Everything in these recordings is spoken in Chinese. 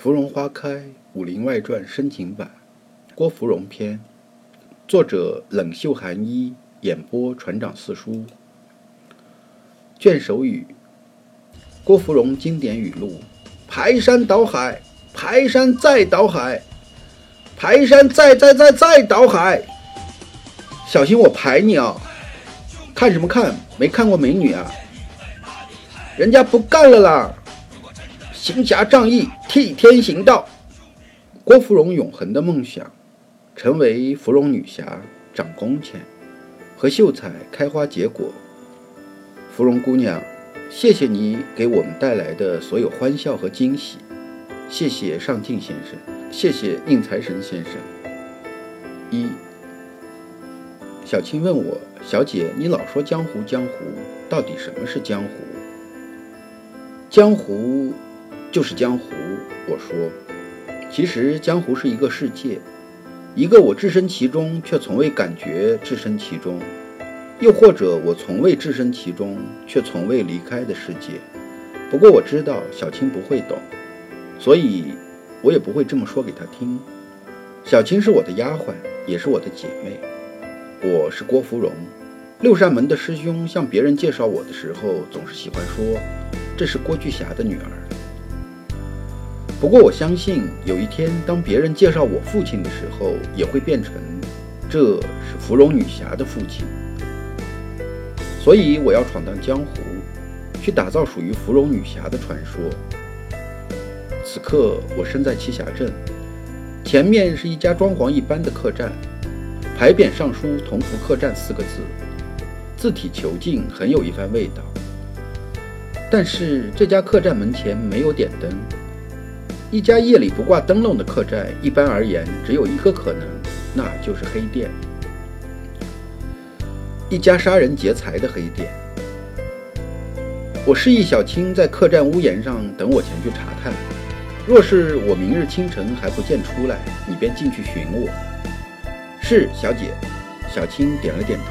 芙蓉花开，《武林外传》深情版，郭芙蓉篇，作者冷袖寒衣，演播船长四叔。卷首语：郭芙蓉经典语录：排山倒海，排山再倒海，排山再再再再倒海。小心我排你啊！看什么看？没看过美女啊？人家不干了啦！行侠仗义，替天行道。郭芙蓉永恒的梦想，成为芙蓉女侠，掌工钱，和秀才开花结果。芙蓉姑娘，谢谢你给我们带来的所有欢笑和惊喜。谢谢上镜先生，谢谢应财神先生。一，小青问我，小姐，你老说江湖江湖，到底什么是江湖？江湖。就是江湖，我说，其实江湖是一个世界，一个我置身其中却从未感觉置身其中，又或者我从未置身其中却从未离开的世界。不过我知道小青不会懂，所以我也不会这么说给她听。小青是我的丫鬟，也是我的姐妹。我是郭芙蓉，六扇门的师兄向别人介绍我的时候，总是喜欢说这是郭巨侠的女儿。不过我相信，有一天当别人介绍我父亲的时候，也会变成这是芙蓉女侠的父亲。所以我要闯荡江湖，去打造属于芙蓉女侠的传说。此刻我身在栖霞镇，前面是一家装潢一般的客栈，牌匾上书“同福客栈”四个字，字体遒劲，很有一番味道。但是这家客栈门前没有点灯。一家夜里不挂灯笼的客栈，一般而言只有一个可能，那就是黑店。一家杀人劫财的黑店。我示意小青在客栈屋檐上等我前去查探。若是我明日清晨还不见出来，你便进去寻我。是，小姐。小青点了点头，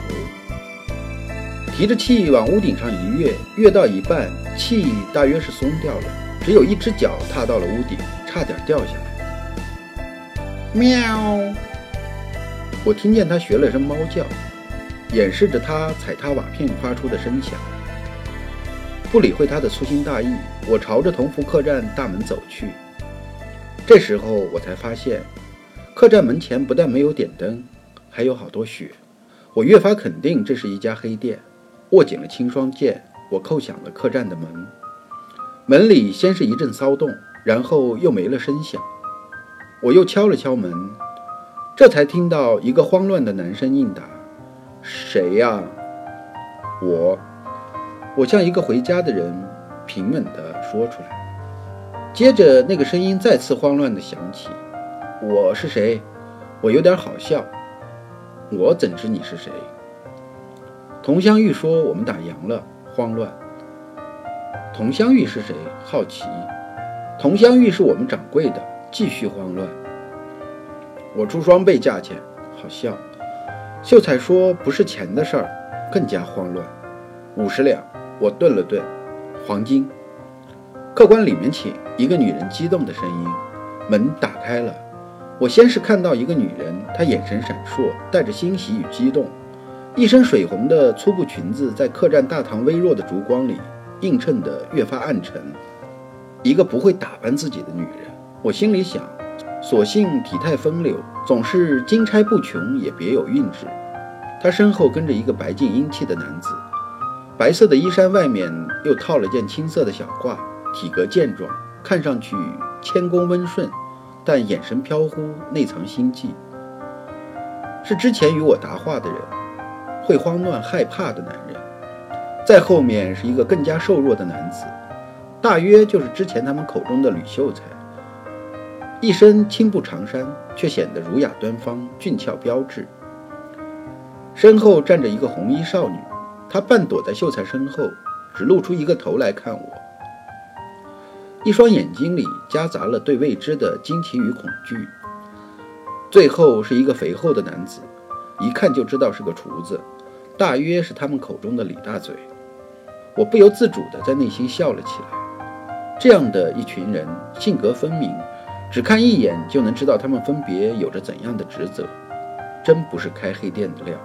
提着气往屋顶上一跃，跃到一半，气大约是松掉了。只有一只脚踏到了屋顶，差点掉下来。喵！我听见他学了声猫叫，掩饰着他踩踏瓦片发出的声响。不理会他的粗心大意，我朝着同福客栈大门走去。这时候我才发现，客栈门前不但没有点灯，还有好多雪。我越发肯定这是一家黑店。握紧了青霜剑，我叩响了客栈的门。门里先是一阵骚动，然后又没了声响。我又敲了敲门，这才听到一个慌乱的男声应答：“谁呀？”我，我像一个回家的人，平稳地说出来。接着，那个声音再次慌乱地响起：“我是谁？”我有点好笑：“我怎知你是谁？”佟湘玉说：“我们打烊了。”慌乱。佟香玉是谁？好奇。佟香玉是我们掌柜的。继续慌乱。我出双倍价钱，好笑。秀才说不是钱的事儿，更加慌乱。五十两。我顿了顿。黄金。客官里面请。一个女人激动的声音。门打开了。我先是看到一个女人，她眼神闪烁，带着欣喜与激动。一身水红的粗布裙子在客栈大堂微弱的烛光里。映衬得越发暗沉。一个不会打扮自己的女人，我心里想，所幸体态风流，总是金钗不穷，也别有韵致。她身后跟着一个白净英气的男子，白色的衣衫外面又套了件青色的小褂，体格健壮，看上去谦恭温顺，但眼神飘忽，内藏心计。是之前与我答话的人，会慌乱害怕的男人。再后面是一个更加瘦弱的男子，大约就是之前他们口中的吕秀才，一身青布长衫，却显得儒雅端方、俊俏标致。身后站着一个红衣少女，她半躲在秀才身后，只露出一个头来看我，一双眼睛里夹杂了对未知的惊奇与恐惧。最后是一个肥厚的男子，一看就知道是个厨子，大约是他们口中的李大嘴。我不由自主地在内心笑了起来。这样的一群人，性格分明，只看一眼就能知道他们分别有着怎样的职责，真不是开黑店的料。